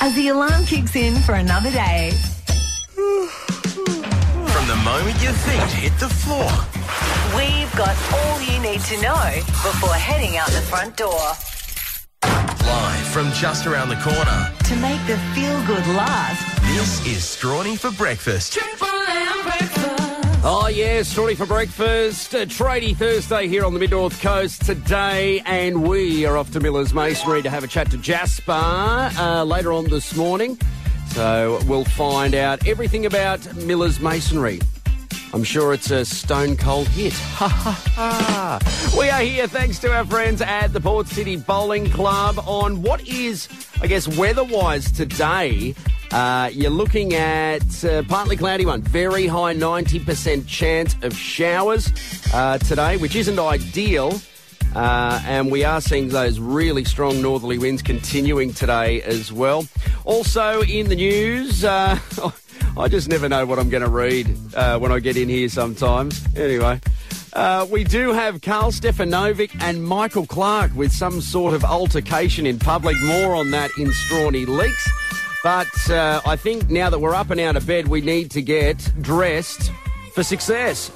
as the alarm kicks in for another day. From the moment your feet hit the floor. We've got all you need to know before heading out the front door. Live from just around the corner. To make the feel good last, This is Strawny for Breakfast. Oh, yeah, Strawny for breakfast. Uh, Tradie Thursday here on the Mid North Coast today, and we are off to Miller's Masonry to have a chat to Jasper uh, later on this morning. So we'll find out everything about Miller's Masonry. I'm sure it's a stone cold hit. Ha ha ha. We are here thanks to our friends at the Port City Bowling Club on what is, I guess, weather wise today. Uh, you're looking at uh, partly cloudy one, very high 90% chance of showers uh, today, which isn't ideal. Uh, and we are seeing those really strong northerly winds continuing today as well. Also in the news, I just never know what I'm going to read when I get in here sometimes. Anyway. Uh, we do have Karl Stefanovic and Michael Clarke with some sort of altercation in public. More on that in Strawny Leaks. But uh, I think now that we're up and out of bed, we need to get dressed for success.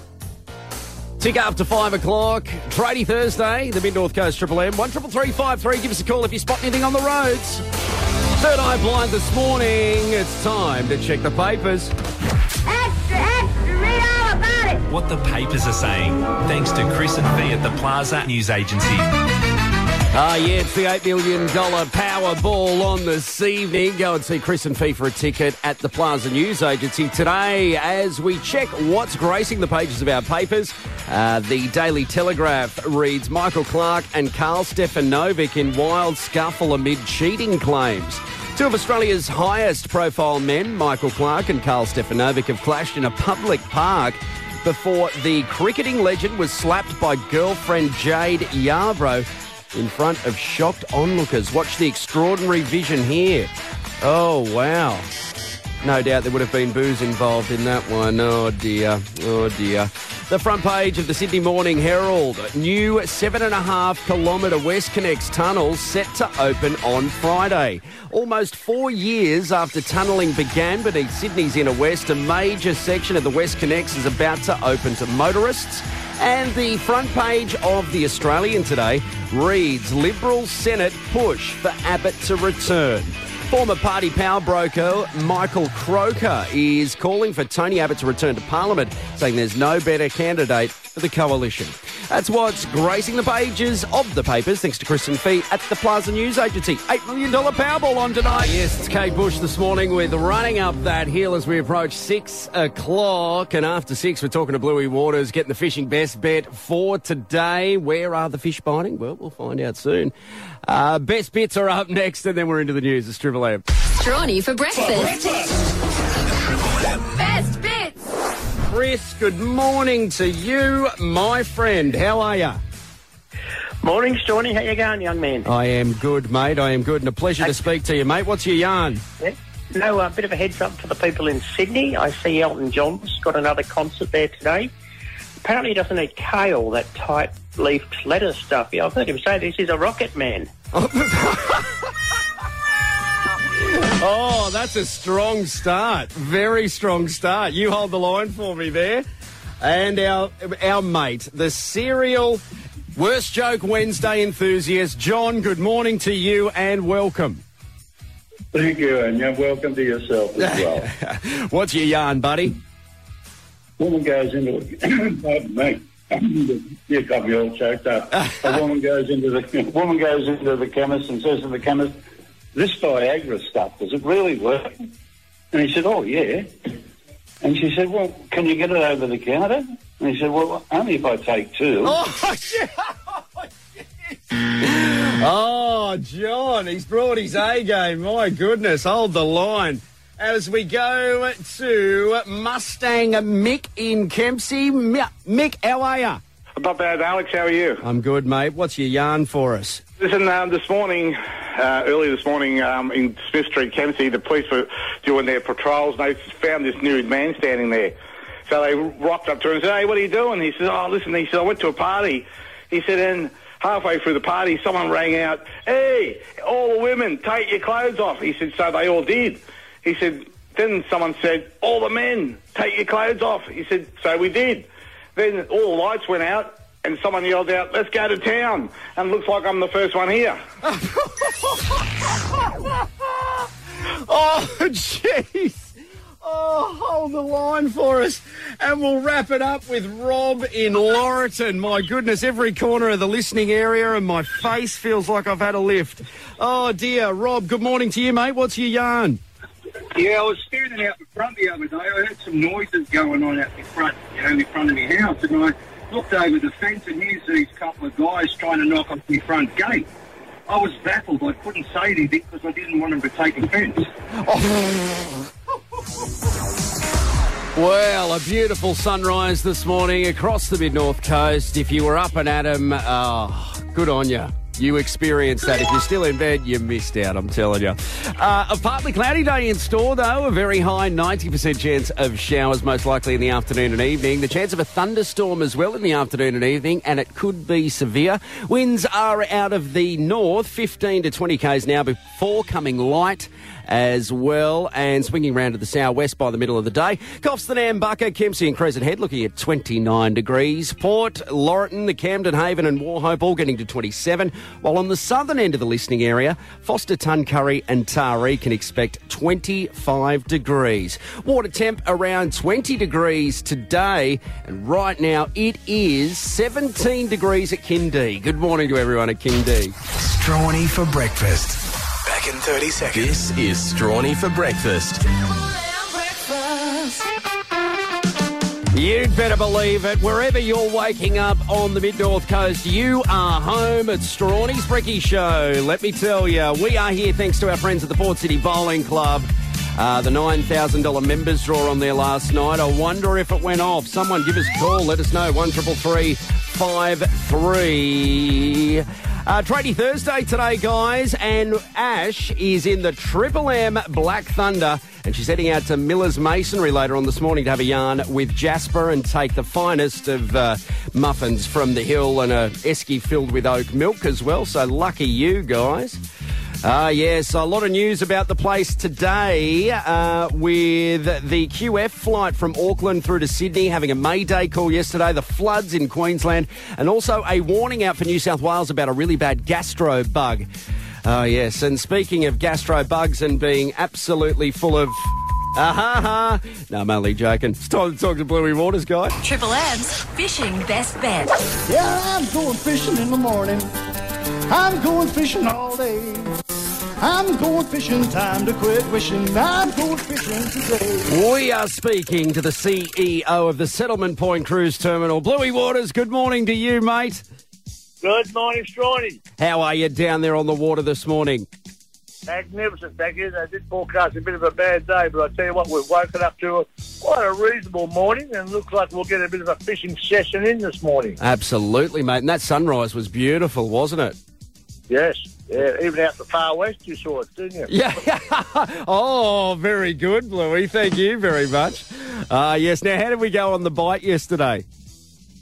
Tick up to five o'clock. Tradie Thursday, the Mid North Coast Triple M. One triple three five three. Give us a call if you spot anything on the roads. Third eye blind this morning. It's time to check the papers. Extra, extra, read all about it. what the papers are saying, thanks to Chris and Fee at the Plaza News Agency. Ah, yeah, it's the $8 million Powerball on this evening. Go and see Chris and Fee for a ticket at the Plaza News Agency today as we check what's gracing the pages of our papers. Uh, the Daily Telegraph reads Michael Clarke and Karl Stefanovic in wild scuffle amid cheating claims. Two of Australia's highest profile men, Michael Clarke and Karl Stefanovic, have clashed in a public park before the cricketing legend was slapped by girlfriend Jade Yarbrough in front of shocked onlookers. Watch the extraordinary vision here. Oh, wow. No doubt there would have been booze involved in that one. Oh, dear. Oh, dear. The front page of the Sydney Morning Herald. New seven and a half kilometre WestConnex tunnel set to open on Friday. Almost four years after tunnelling began beneath Sydney's inner west, a major section of the WestConnex is about to open to motorists. And the front page of The Australian today reads Liberal Senate push for Abbott to return. Former party power broker Michael Kroger is calling for Tony Abbott to return to Parliament, saying there's no better candidate for the coalition. That's what's gracing the pages of the papers, thanks to Chris and Fee at the Plaza News Agency. $8 million Powerball on tonight. Yes, it's Kate Bush this morning with running up that hill as we approach 6 o'clock. And after 6, we're talking to Bluey Waters, getting the fishing best bet for today. Where are the fish biting? Well, we'll find out soon. Uh, best bits are up next, and then we're into the news. It's Triple M. Strawny for breakfast. Best bits. Chris, good morning to you, my friend. How are you? Morning, Strawny. How you going, young man? I am good, mate. I am good, and a pleasure to speak to you, mate. What's your yarn? Yeah. No, a bit of a heads up for the people in Sydney. I see Elton John's got another concert there today. Apparently, he doesn't eat kale, that tight leafed lettuce stuff. Yeah, I've heard him say this is a rocket man. Oh, that's a strong start. Very strong start. You hold the line for me there. And our our mate, the serial worst joke Wednesday enthusiast, John. Good morning to you and welcome. Thank you, and you're welcome to yourself as well. What's your yarn, buddy? woman goes into a, pardon me, you got me all choked up. A woman goes into the woman goes into the chemist and says to the chemist, "This Viagra stuff does it really work?" And he said, "Oh yeah." And she said, "Well, can you get it over the counter?" And he said, "Well, only if I take two. Oh. Oh, John, he's brought his A game. My goodness, hold the line. As we go to Mustang Mick in Kempsey. Mick, how are you? Not bad, Alex. How are you? I'm good, mate. What's your yarn for us? Listen, um, this morning, uh, early this morning um, in Smith Street, Kempsey, the police were doing their patrols and they found this nude man standing there. So they rocked up to him and said, hey, what are you doing? He said, oh, listen, he said, I went to a party. He said, and halfway through the party, someone rang out, "Hey, all the women, take your clothes off." He said, "So they all did." He said, "Then someone said, all the men, take your clothes off." He said, "So we did." Then all the lights went out. And someone yelled out, let's go to town. And looks like I'm the first one here. Oh, jeez. Oh, hold the line for us. And we'll wrap it up with Rob in Laurieton. My goodness, every corner of the listening area and my face feels like I've had a lift. Oh, dear. Rob, good morning to you, mate. What's your yarn? Yeah, I was standing out in front the other day. I heard some noises going on out in front, you know, in front of my house, and I looked over the fence and here's these couple of guys trying to knock on my front gate. I was baffled. I couldn't say anything because I didn't want them to take offence. Well, a beautiful sunrise this morning across the mid north coast. If you were up and at 'em, oh, good on you. You experienced that. If you're still in bed, you missed out, I'm telling you. Uh, a partly cloudy day in store, though. A very high 90% chance of showers, most likely in the afternoon and evening. The chance of a thunderstorm as well in the afternoon and evening, and it could be severe. Winds are out of the north, 15 to 20 k's now before coming light as well, and swinging round to the southwest by the middle of the day. Copston, Ambucca, Kempsey and Crescent Head looking at 29 degrees. Port, Laurieton, the Camden Haven and Wauchope all getting to 27, while on the southern end of the listening area, Forster, Tuncurry and Taree can expect 25 degrees. Water temp around 20 degrees today, and right now it is 17 degrees at Kindee. Good morning to everyone at Kindee. Strawny for breakfast. Back in 30 seconds. This is Strawny for breakfast. You'd better believe it. Wherever you're waking up on the mid north coast, you are home at Strawny's Bricky Show. Let me tell you, we are here thanks to our friends at the Port City Bowling Club. Uh, the $9,000 members draw on there last night. I wonder if it went off. Someone give us a call. Let us know. 133353. Uh, Thursday today, guys, and Ash is in the Triple M Black Thunder, and she's heading out to Miller's Masonry later on this morning to have a yarn with Jasper and take the finest of uh, muffins from the hill and a esky filled with oat milk as well. So lucky you guys. Ah, yes, a lot of news about the place today uh, with the QF flight from Auckland through to Sydney having a Mayday call yesterday, the floods in Queensland, and also a warning out for New South Wales about a really bad gastro bug. Oh, yes, and speaking of gastro bugs and being absolutely full of. Ah ha ha! No, I'm only joking. It's time to talk to Bluey Waters, guy. Triple M's fishing best bet. Yeah, I'm going fishing in the morning. I'm going fishing all day. I'm going fishing, time to quit wishing. I'm going fishing today. We are speaking to the CEO of the Settlement Point Cruise Terminal. Bluey Waters, good morning to you, mate. Good morning, Strawny. How are you down there on the water this morning? Magnificent, thank you. They did forecast a bit of a bad day, but I tell you what, we've woken up to a, quite a reasonable morning and looks like we'll get a bit of a fishing session in this morning. Absolutely, mate. And that sunrise was beautiful, wasn't it? Yes, yeah, even out the far west you saw it, didn't you? Yeah. oh, very good, Bluey. Thank you very much. Uh, yes. Now, how did we go on the bite yesterday?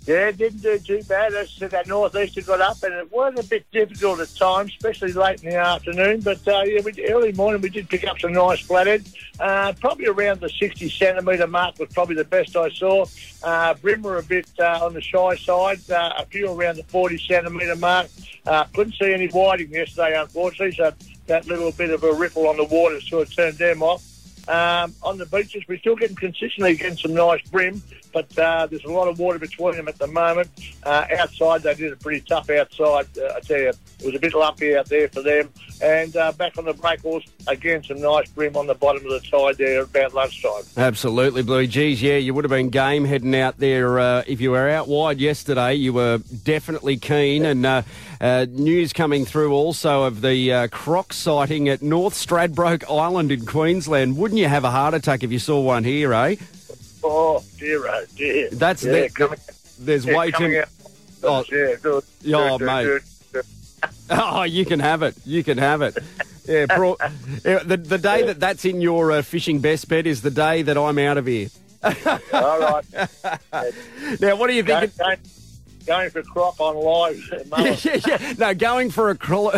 Yeah, didn't do too bad. As I said, that northeaster got up, and it was a bit difficult at times, especially late in the afternoon. But uh, yeah, we, early morning we did pick up some nice flathead. Uh, probably around the 60 centimetre mark was probably the best I saw. Uh, bream were a bit uh, on the shy side, uh, a few around the 40 centimetre mark. Uh, couldn't see any whiting yesterday, unfortunately, so that little bit of a ripple on the water sort of turned them off. Um, on the beaches, we're still getting consistently getting some nice bream, but uh, there's a lot of water between them at the moment. Uh, outside, they did it pretty tough outside. Uh, I tell you, it was a bit lumpy out there for them. And uh, back on the breakers, again, some nice bream on the bottom of the tide there about lunchtime. Absolutely, Bluey. Geez, yeah, you would have been game heading out there. Uh, if you were out wide yesterday, you were definitely keen. And uh, news coming through also of the croc sighting at North Stradbroke Island in Queensland. Wouldn't you have a heart attack if you saw one here, eh? Oh, dear, oh, dear. That's yeah, the- coming, There's yeah, way too. out. Oh, yeah, good. Oh, good, mate. good, good. Oh, you can have it. You can have it. Yeah, pro- yeah, the, the day that that's in your uh, fishing best bet is the day that I'm out of here. All right. Now, what do you think? Don't, don't, going for croc on live. Mullet. yeah, yeah. No, going for a cro-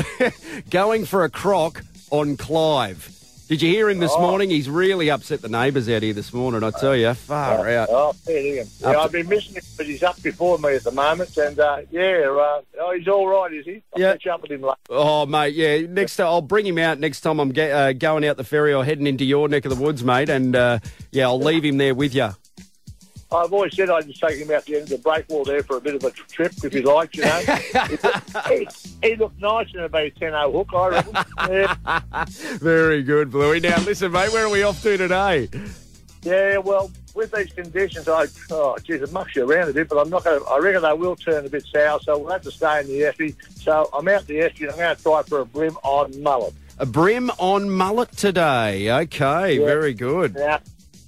going for a croc on Clive. Did you hear him this Oh. morning? He's really upset the neighbours out here this morning. I tell you, far out. Oh, fair dinkum. Yeah, I've been missing him, but he's up before me at the moment, and uh, yeah, uh, oh, he's all right, is he? I'll Yeah. catch up with him later. Oh, mate, yeah. Next time, I'll bring him out next time I'm uh, going out the ferry or heading into your neck of the woods, mate. And uh, yeah, I'll leave him there with you. I've always said I'd just take him out the end of the break wall there for a bit of a trip, if he likes, you know. he, he looked nice in about a 10 hook, I reckon. Yeah. Very good, Bluey. Now, listen, mate, where are we off to today? Yeah, well, with these conditions, I oh, geez, it mucks you around a bit, but I'm not going. to I reckon they will turn a bit sour, so we'll have to stay in the estuary. So I'm out the estuary. and I'm going to try for a bream on mullet. A bream on mullet today. Okay, Yeah. very good. Now,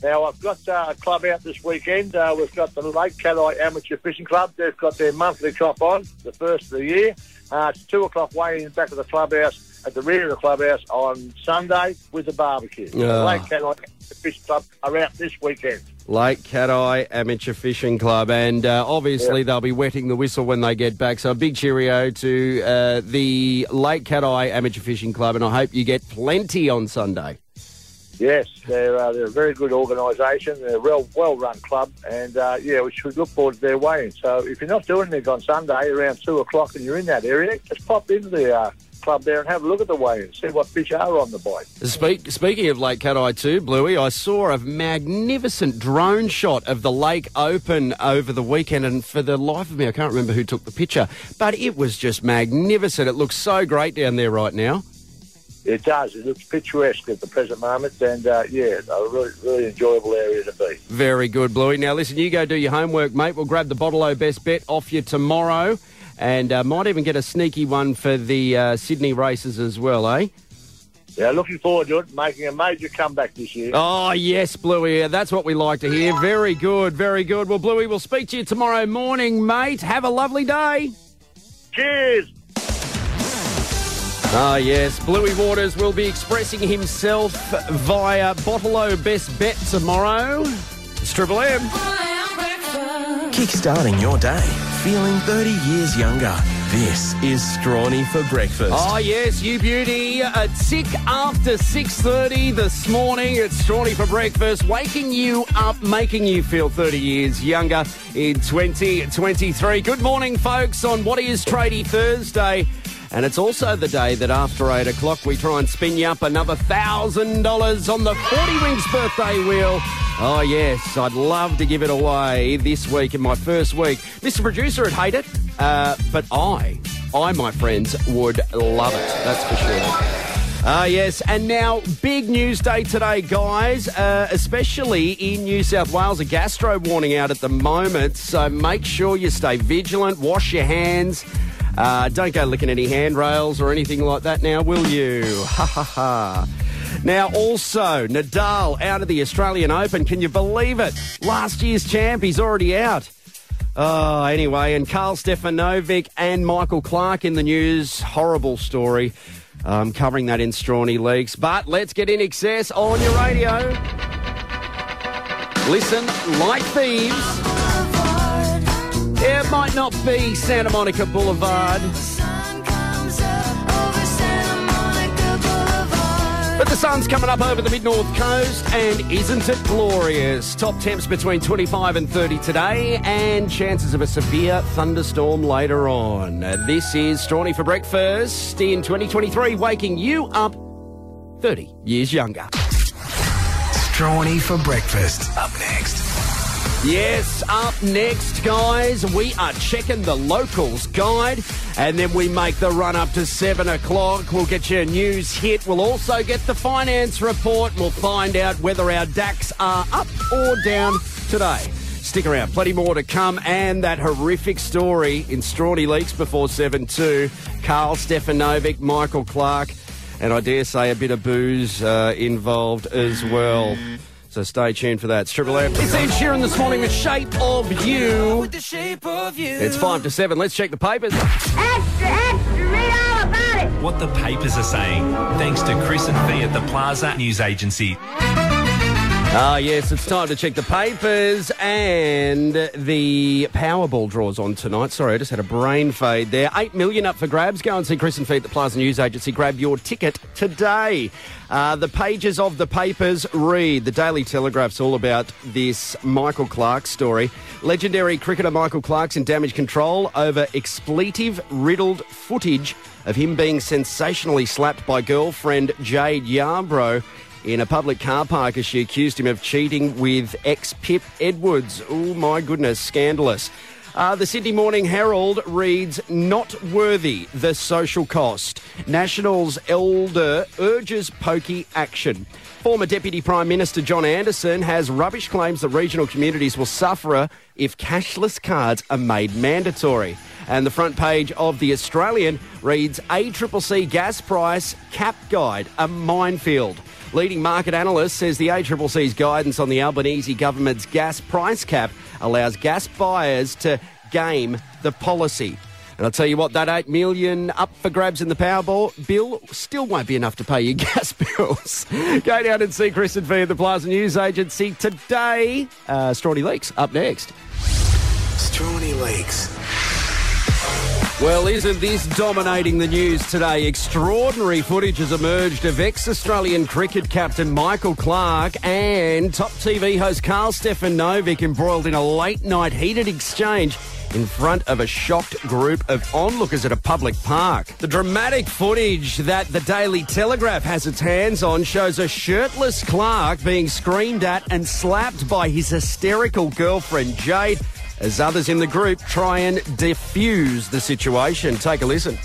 now I've got uh, a club out this weekend. Uh, we've got the Lake Cathie Amateur Fishing Club. They've got their monthly crop on, the first of the year. Uh, it's two o'clock weigh-in the back of the clubhouse at the rear of the clubhouse on Sunday with a barbecue. The Ah. Lake Cathie Amateur Fishing Club are out this weekend. Lake Cathie Amateur Fishing Club, and uh, obviously they'll be wetting the whistle when they get back. So a big cheerio to uh, the Lake Cathie Amateur Fishing Club, and I hope you get plenty on Sunday. Yes, they're uh, they're a very good organisation. They're a well well run club, and uh, yeah, we should look forward to their weighing. So if you're not doing anything on Sunday around two o'clock and you're in that area, just pop into the uh, club there and have a look at the weigh-in, see what fish are on the bite. Speak, speaking of Lake Cathie too, Bluey, I saw a magnificent drone shot of the lake open over the weekend, and for the life of me, I can't remember who took the picture, but it was just magnificent. It looks so great down there right now. It does. It looks picturesque at the present moment, and uh, yeah, a really really enjoyable area to be. Very good, Bluey. Now, listen, you go do your homework, mate. We'll grab the Bottle O Best Bet off you tomorrow and uh, might even get a sneaky one for the uh, Sydney races as well, eh? Yeah, looking forward to it. Making a major comeback this year. Oh, yes, Bluey. That's what we like to hear. Very good, very good. Well, Bluey, we'll speak to you tomorrow morning, mate. Have a lovely day. Cheers. Ah, yes. Bluey Waters will be expressing himself via Bottle O Best Bet tomorrow. It's Triple M. Kickstarting your day, feeling 30 years younger. This is Strawny for breakfast. Oh yes, you beauty. A tick after 6.30 this morning. It's Strawny for breakfast, waking you up, making you feel 30 years younger in 2023. Good morning, folks, on what is Tradie Thursday. And it's also the day that after 8 o'clock we try and spin you up another $1,000 on the 40 Winks birthday wheel. Oh, yes, I'd love to give it away this week in my first week. Mr. Producer would hate it, uh, but I, I, my friends, would love it. That's for sure. Ah, yes. And now, big news day today, guys, uh, especially in New South Wales. A gastro warning out at the moment. So make sure you stay vigilant, wash your hands. Uh, don't go licking any handrails or anything like that now, will you? Ha ha ha. Now, also, Nadal out of the Australian Open. Can you believe it? Last year's champ, he's already out. Oh, anyway, and Karl Stefanovic and Michael Clarke in the news. Horrible story. Um, covering that in Strawny Leaks. But let's get INXS on your radio. Listen like thieves. Not be Santa Monica Boulevard. But the sun's coming up over the mid north coast, and isn't it glorious? Top temps between 25 and 30 today, and chances of a severe thunderstorm later on. This is Strawny for breakfast in 2023, waking you up 30 years younger. Strawny for breakfast. Up next. Yes, up next, guys, we are checking the locals guide, and then we make the run up to seven o'clock. We'll get you a news hit. We'll also get the finance report. We'll find out whether our DAX are up or down today. Stick around, plenty more to come, and that horrific story in Strawny Leaks before 7 2. Karl Stefanovic, Michael Clarke, and I dare say a bit of booze uh, involved as well. So stay tuned for that. It's Triple M. It's Ed Sheeran this morning with Shape of You. It's 5 to 7. Let's check the papers. Extra, extra, read all about it. What the papers are saying, thanks to Chris and Fee at the Plaza News Agency. Ah, yes, it's time to check the papers and the Powerball draws on tonight. Sorry, I just had a brain fade there. Eight million up for grabs. Go and see Chris and Fee at the Plaza News Agency. Grab your ticket today. Uh, the pages of the papers read. The Daily Telegraph's all about this Michael Clarke story. Legendary cricketer Michael Clarke's in damage control over expletive riddled footage of him being sensationally slapped by girlfriend Jade Yarbrough in a public car park as she accused him of cheating with ex Pip Edwards. Oh my goodness, scandalous. Uh, the Sydney Morning Herald reads, Not worthy the social cost. Nationals elder urges pokey action. Former Deputy Prime Minister John Anderson has rubbish claims that regional communities will suffer if cashless cards are made mandatory. And the front page of The Australian reads, ACCC gas price cap guide, a minefield. Leading market analyst says the ACCC's guidance on the Albanese government's gas price cap allows gas buyers to game the policy. And I'll tell you what, that 8 million up for grabs in the Powerball bill still won't be enough to pay your gas bills. Go down and see Chris and Fee at the Plaza News Agency today. Uh, Strawny Leaks up next. Strawny Lakes. Well, isn't this dominating the news today? Extraordinary footage has emerged of ex Australian cricket captain Michael Clarke and top TV host Karl Stefanovic embroiled in a late night heated exchange in front of a shocked group of onlookers at a public park. The dramatic footage that the Daily Telegraph has its hands on shows a shirtless Clarke being screamed at and slapped by his hysterical girlfriend Jade as others in the group try and defuse the situation. Take a listen.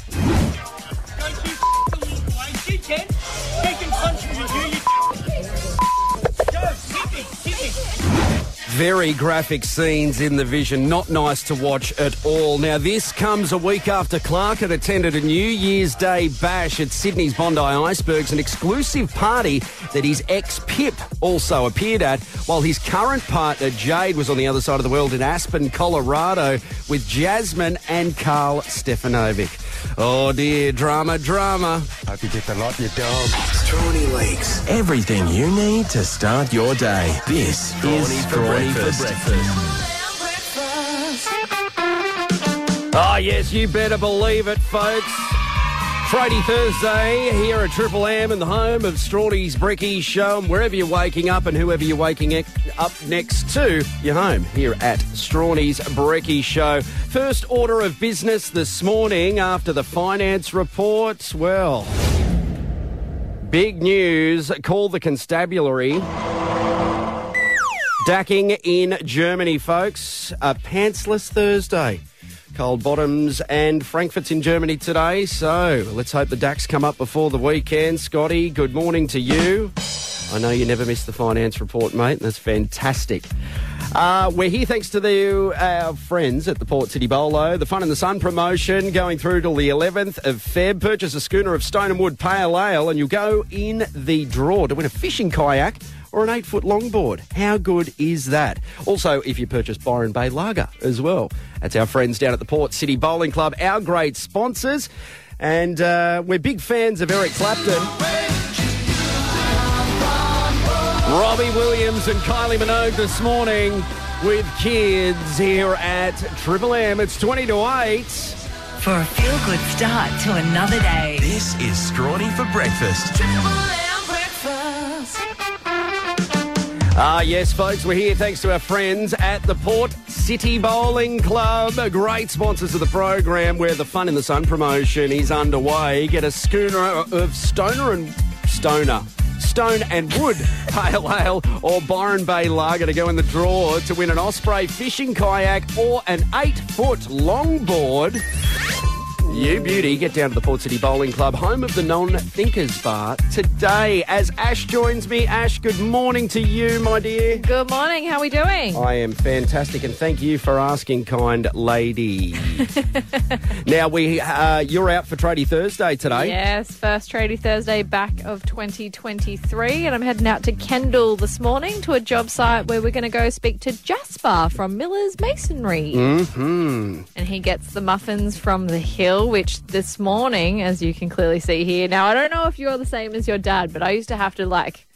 Very graphic scenes in the vision, not nice to watch at all. Now, this comes a week after Clarke had attended a New Year's Day bash at Sydney's Bondi Icebergs, an exclusive party that his ex Pip also appeared at, while his current partner Jade was on the other side of the world in Aspen, Colorado, with Jasmine and Karl Stefanovic. Oh dear, drama, drama. Hope you get the lot, you dog. Strawny Lakes. Everything you need to start your day. This is Strawny for breakfast. Ah, yes, you better believe it, folks. Friday, Thursday, here at Triple M in the home of Strawny's Bricky Show. And wherever you're waking up and whoever you're waking up next to, you're home here at Strawny's Bricky Show. First order of business this morning after the finance report. Well, big news. Call the constabulary. Dacking in Germany, folks. A pantsless Thursday. Cold bottoms and Frankfurt's in Germany today, so let's hope the DAX come up before the weekend. Scotty, good morning to you. I know you never miss the finance report, mate. That's fantastic. Uh, we're here thanks to the, our friends at the Port City Bolo. The Fun in the Sun promotion going through till the 11th of Feb. Purchase a schooner of Stone and Wood Pale Ale and you'll go in the draw to win a fishing kayak or an eight foot longboard. How good is that? Also, if you purchase Byron Bay Lager as well. That's our friends down at the Port City Bowling Club, our great sponsors. And uh, we're big fans of Eric Clapton. Robbie Williams and Kylie Minogue this morning with kids here at Triple M. It's 20 to 8. For a feel good start to another day. This is Strawny for breakfast. Ah, yes, folks, we're here thanks to our friends at the Port City Bowling Club, great sponsors of the program where the Fun in the Sun promotion is underway. Get a schooner of Stoner and Stoner. Stone and Wood Pale Ale or Byron Bay Lager to go in the draw to win an Osprey fishing kayak or an eight foot longboard. You beauty, get down to the Port City Bowling Club, home of the Non Thinkers Bar, today. As Ash joins me, Ash, good morning to you, my dear. Good morning. How are we doing? I am fantastic, and thank you for asking, kind lady. now we, uh, you're out for Tradie Thursday today. Yes, first Tradie Thursday back of 2023, and I'm heading out to Kendall this morning to a job site where we're going to go speak to Jasper from Miller's Masonry. Hmm. And he gets the muffins from the hill, which this morning, as you can clearly see here. Now, I don't know if you're the same as your dad, but I used to have to like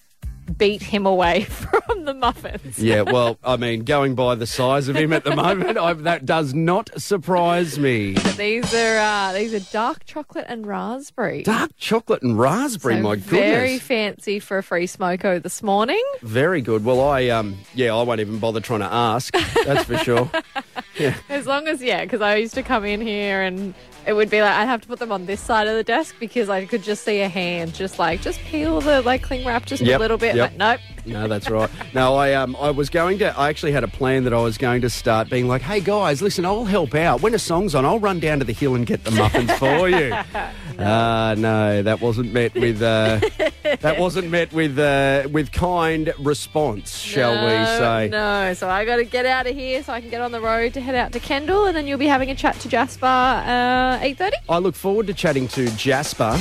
beat him away from the muffins. Yeah, well, I mean, going by the size of him at the moment, I, that does not surprise me. But these are uh, these are dark chocolate and raspberry. Dark chocolate and raspberry, So my goodness. Very fancy for a free smoko this morning. Very good. Well, I um, yeah, I won't even bother trying to ask. That's for sure. Yeah. As long as yeah, because I used to come in here and it would be like I'd have to put them on this side of the desk because I could just see a hand just like just peel the like cling wrap just Yep, a little bit. yep. But nope. No, that's right. No, I um, I was going to. I actually had a plan that I was going to start being like, "Hey guys, listen, I'll help out when a song's on. I'll run down to the hill and get the muffins for you." Uh, no, that wasn't met with. Uh, that wasn't met with uh, with kind response, shall we No, say? No, so I got to get out of here so I can get on the road to head out to Kendall, and then you'll be having a chat to Jasper uh, eight thirty. I look forward to chatting to Jasper.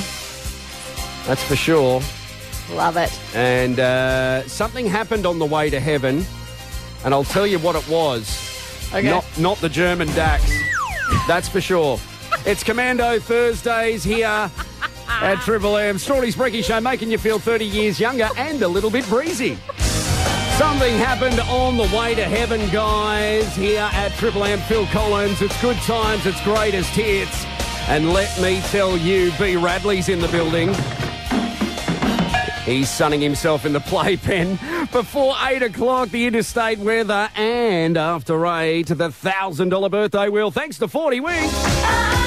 That's for sure. Love it. And uh, something happened on the way to heaven, and I'll tell you what it was. Okay. Not, not the German Dax. That's for sure. It's Commando Thursdays here at Triple M. Strawley's Breaky Show, making you feel 30 years younger and a little bit breezy. Something happened on the way to heaven, guys, here at Triple M. Phil Collins. It's good times, it's greatest hits. And let me tell you, B. Radley's in the building. He's sunning himself in the playpen before 8 o'clock, the interstate weather, and after 8, the $1,000 birthday wheel. Thanks to 40 Winks.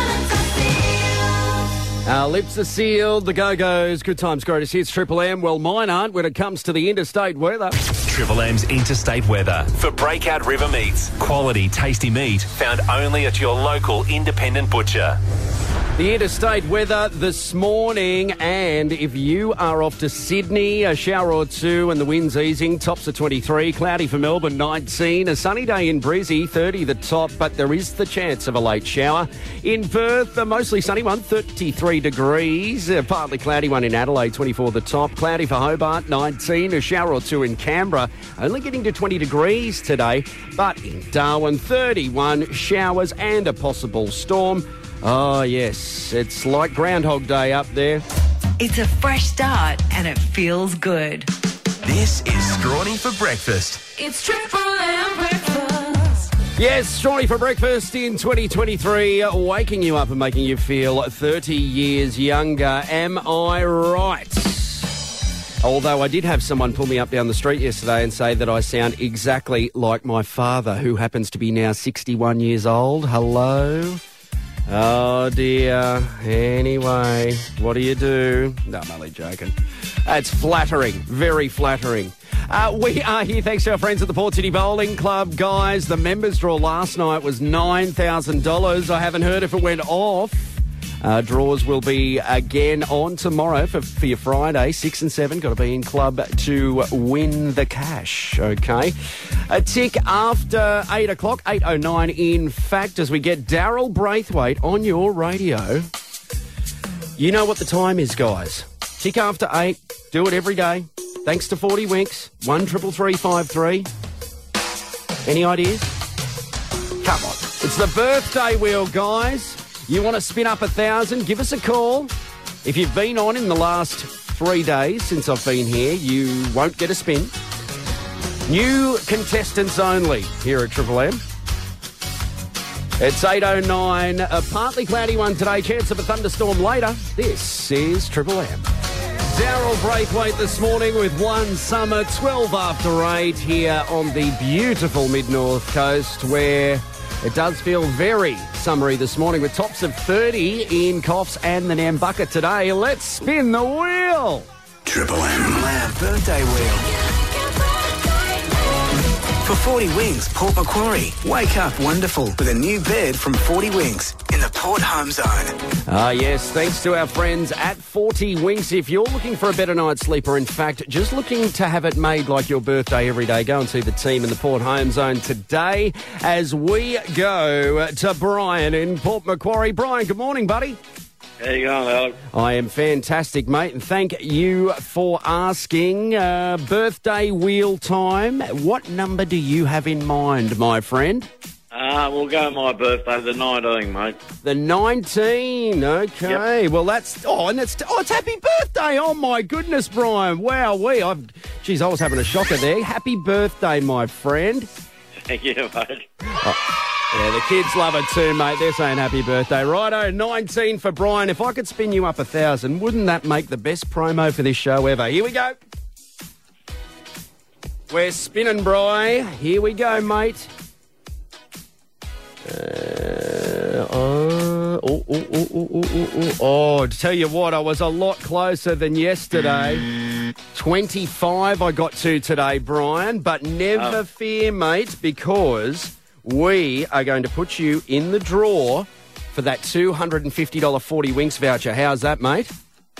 Our lips are sealed, the go-go's, good times, greatest hits, Triple M. Well, mine aren't when it comes to the interstate weather. Triple M's interstate weather for Breakout River Meats. Quality, tasty meat found only at your local independent butcher. The interstate weather this morning, and if you are off to Sydney, a shower or two and the wind's easing, tops are 23, cloudy for Melbourne 19, a sunny day in Brizzy 30 the top, but there is the chance of a late shower. In Perth, a mostly sunny one, 33 degrees, a partly cloudy one in Adelaide 24 the top, cloudy for Hobart 19, a shower or two in Canberra, only getting to 20 degrees today, but in Darwin 31 showers and a possible storm. Oh, yes, it's like Groundhog Day up there. It's a fresh start and it feels good. This is Scrawny for breakfast. It's Triple M breakfast. Yes, Strawny for breakfast in 2023, waking you up and making you feel 30 years younger. Am I right? Although I did have someone pull me up down the street yesterday and say that I sound exactly like my father, who happens to be now 61 years old. Hello? Oh dear. Anyway, what do you do? No, I'm only joking. That's flattering. Very flattering. Uh, we are here thanks to our friends at the Port City Bowling Club. Guys, the members draw last night was $9,000. I haven't heard if it went off. Uh, draws will be again on tomorrow for, for your Friday, 6 and 7. Got to be in club to win the cash, okay? A tick after 8 o'clock, 8.09 in fact, as we get Daryl Braithwaite on your radio. You know what the time is, guys. Tick after 8. Do it every day. Thanks to 40 Winks. 1 triple three five three. Any ideas? Come on. It's the birthday wheel, guys. You want to spin up a thousand? Give us a call. If you've been on in the last three days since I've been here, you won't get a spin. New contestants only here at Triple M. It's 8.09, a partly cloudy one today, chance of a thunderstorm later. This is Triple M. Daryl Braithwaite this morning with one summer, 12 after 8 here on the beautiful mid-north coast where it does feel very summery this morning with tops of 30 in Coffs and the Nambucca today. Let's spin the wheel. Triple M. Loud birthday wheel. For 40 Winks, Port Macquarie. Wake up wonderful with a new bed from 40 Winks in the Port Home Zone. Ah, yes, thanks to our friends at 40 Winks. If you're looking for a better night's sleep, or in fact, just looking to have it made like your birthday every day, go and see the team in the Port Home Zone today as we go to Brian in Port Macquarie. Brian, good morning, buddy. How you going, Alex? I am fantastic, mate, and thank you for asking. Uh, birthday wheel time. What number do you have in mind, my friend? Uh, we'll go my birthday, the 19, mate. The 19. Okay. Well, that's. Oh, and it's. Oh, it's happy birthday. Oh, my goodness, Brian. Wow, we. I've. Geez, I was having a shocker there. Happy birthday, my friend. Thank you, mate. Yeah, the kids love it too, mate. They're saying happy birthday. Righto, 19 for Brian. If I could spin you up a thousand, wouldn't that make the best promo for this show ever? Here we go. We're spinning, Bry. Here we go, mate. Uh, oh, oh, oh, oh, oh, oh, oh, oh. to tell you what, I was a lot closer than yesterday. 25 I got to today, Brian, but never Oh. fear, mate, because we are going to put you in the draw for that $250 40 Winks voucher. How's that, mate?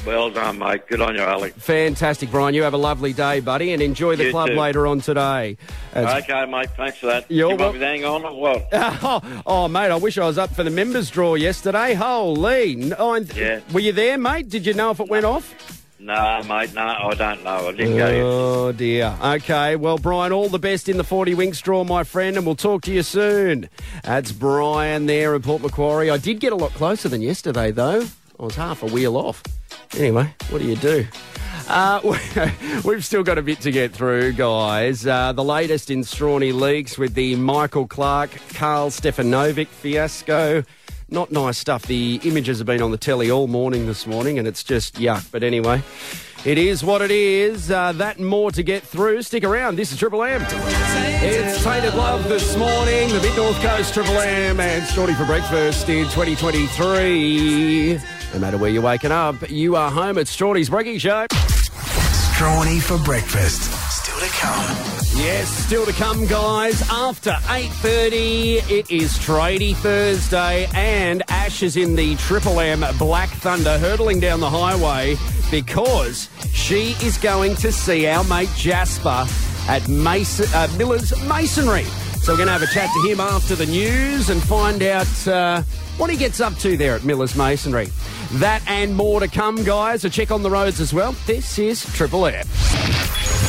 Well done, mate. Good on you, Alex. Fantastic, Brian. You have a lovely day, buddy, and enjoy the You club too. later on today. Okay, mate. Thanks for that. You're you wel- want me to hang on or what? Oh, oh, mate, I wish I was up for the members draw yesterday. Holy. Yeah. Were you there, mate? Did you know if it went off? No, mate. No, I don't know. I didn't go. yet. Oh, dear. Okay, well, Brian, all the best in the 40 Winks draw, my friend, and we'll talk to you soon. That's Brian there in Port Macquarie. I did get a lot closer than yesterday, though. I was half a wheel off. Anyway, what do you do? Uh, we've still got a bit to get through, guys. Uh, the latest in Strawny leaks with the Michael Clarke, Karl Stefanovic fiasco. Not nice stuff. The images have been on the telly all morning this morning, and it's just yuck. But anyway, it is what it is. Uh, that and more to get through. Stick around. This is Triple M. It's Tainted Love this morning. The Big North Coast Triple M and Strawny for breakfast in 2023. No matter where you're waking up, you are home at Strawny's Breaking Show. Strawny for breakfast. Still to come. Yes, still to come, guys. After 8.30, it is Tradie Thursday and Ash is in the Triple M Black Thunder hurtling down the highway because she is going to see our mate Jasper at Mason, uh, Miller's Masonry. So we're going to have a chat to him after the news and find out uh, what he gets up to there at Miller's Masonry. That and more to come, guys. A check on the roads as well. This is Triple M.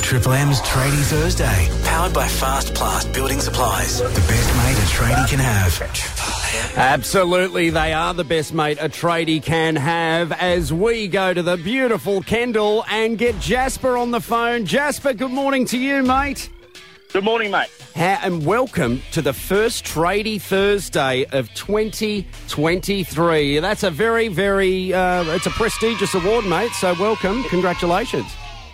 Triple M's Tradie Thursday. Powered by Fast Blast Building Supplies. The best mate a tradie can have. Absolutely, they are the best mate a tradie can have as we go to the beautiful Kendall and get Jasper on the phone. Jasper, good morning to you, mate. Good morning, mate. Ha- and welcome to the first Tradie Thursday of 2023. That's a very, very, uh, it's a prestigious award, mate. So welcome, congratulations.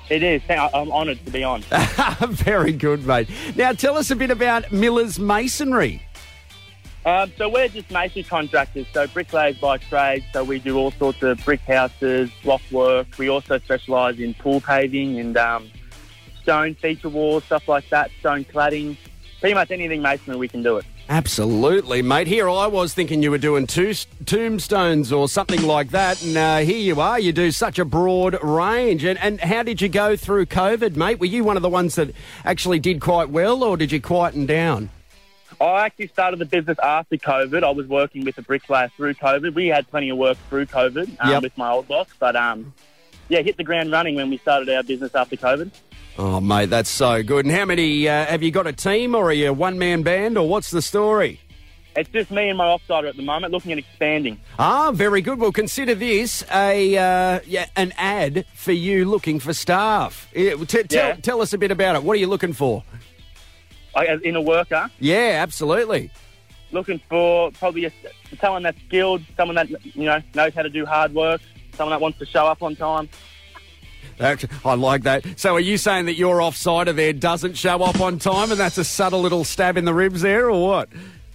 It is. I'm honoured to be on. very good, mate. Now tell us a bit about Miller's Masonry. Um, so we're just masonry contractors, so bricklayers by trade. So we do all sorts of brick houses, block work. We also specialise in pool paving and um, stone feature walls, stuff like that, stone cladding. Pretty much anything masonry, we can do it. Absolutely, mate. Here I was thinking you were doing two tombstones or something like that, and uh, here you are. You do such a broad range. And, and how did you go through COVID, mate? Were you one of the ones that actually did quite well, or did you quieten down? I actually started the business after COVID. I was working with a bricklayer through COVID. We had plenty of work through COVID um, Yep. with my old boss, but um, yeah, hit the ground running when we started our business after COVID. Oh, mate, that's so good. And how many uh, have you got a team, or are you a one man band, or what's the story? It's just me and my offsider at the moment, looking at expanding. Ah, very good. Well, consider this a uh, yeah an ad for you looking for staff. Yeah, t- tell, Yeah. tell us a bit about it. What are you looking for? I, in a worker, Yeah, absolutely. looking for probably a, someone that's skilled, someone that you know knows how to do hard work, someone that wants to show up on time. Act- I like that. So, are you saying that your offsider there doesn't show up on time, and that's a subtle little stab in the ribs there, or what?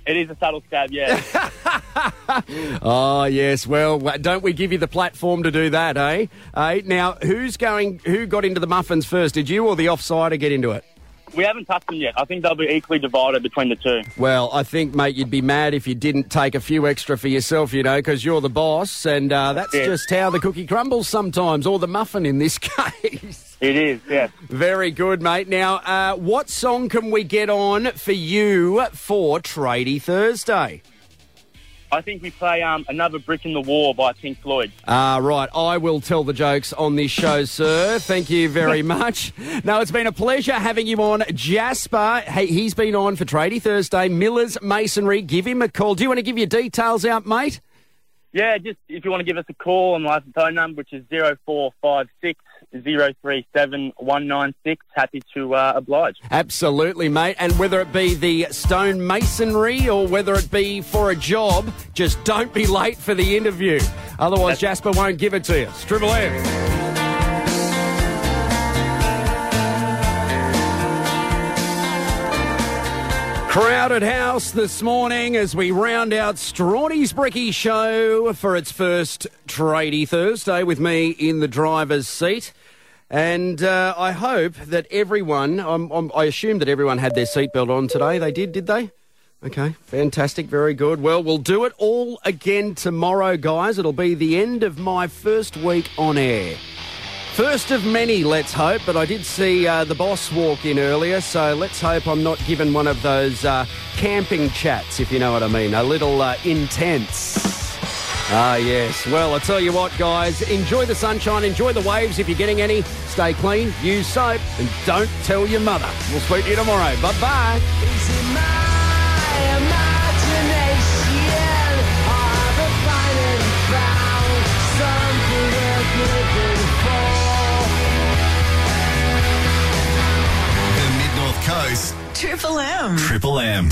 It is a subtle stab, yeah. Oh yes. Well, don't we give you the platform to do that, eh? Eh? Now, who's going? Who got into the muffins first? Did you or the offsider get into it? We haven't touched them yet. I think they'll be equally divided between the two. Well, I think, mate, you'd be mad if you didn't take a few extra for yourself, you know, because you're the boss, and uh, that's Yeah. just how the cookie crumbles sometimes, or the muffin in this case. It is, yes. Very good, mate. Now, uh, what song can we get on for you for Tradie Thursday? I think we play um, another brick in the wall by Pink Floyd. Ah, right. I will tell the jokes on this show, sir. Thank you very much. No, it's been a pleasure having you on. Jasper, hey, he's been on for Tradie Thursday. Miller's Masonry. Give him a call. Do you want to give your details out, mate? Yeah, just if you want to give us a call on my phone number, which is zero four five six 037 196. Happy to uh, oblige. Absolutely, mate. And whether it be the stone masonry or whether it be for a job, just don't be late for the interview. Otherwise, Jasper won't give it to you. It's Triple M. Crowded house this morning as we round out Strawny's Bricky show for its first Tradie Thursday with me in the driver's seat. And uh, I hope that everyone, um, um, I assume that everyone had their seatbelt on today. They did, did they? Okay, fantastic, very good. Well, we'll do it all again tomorrow, guys. It'll be the end of my first week on air. First of many, let's hope, but I did see uh, the boss walk in earlier, so let's hope I'm not given one of those uh, camping chats, if you know what I mean. A little uh, intense. Ah, yes. Well, I tell you what, guys, enjoy the sunshine, enjoy the waves if you're getting any. Stay clean, use soap, and don't tell your mother. We'll speak to you tomorrow. Bye bye. The Mid North Coast. Triple M. Triple M.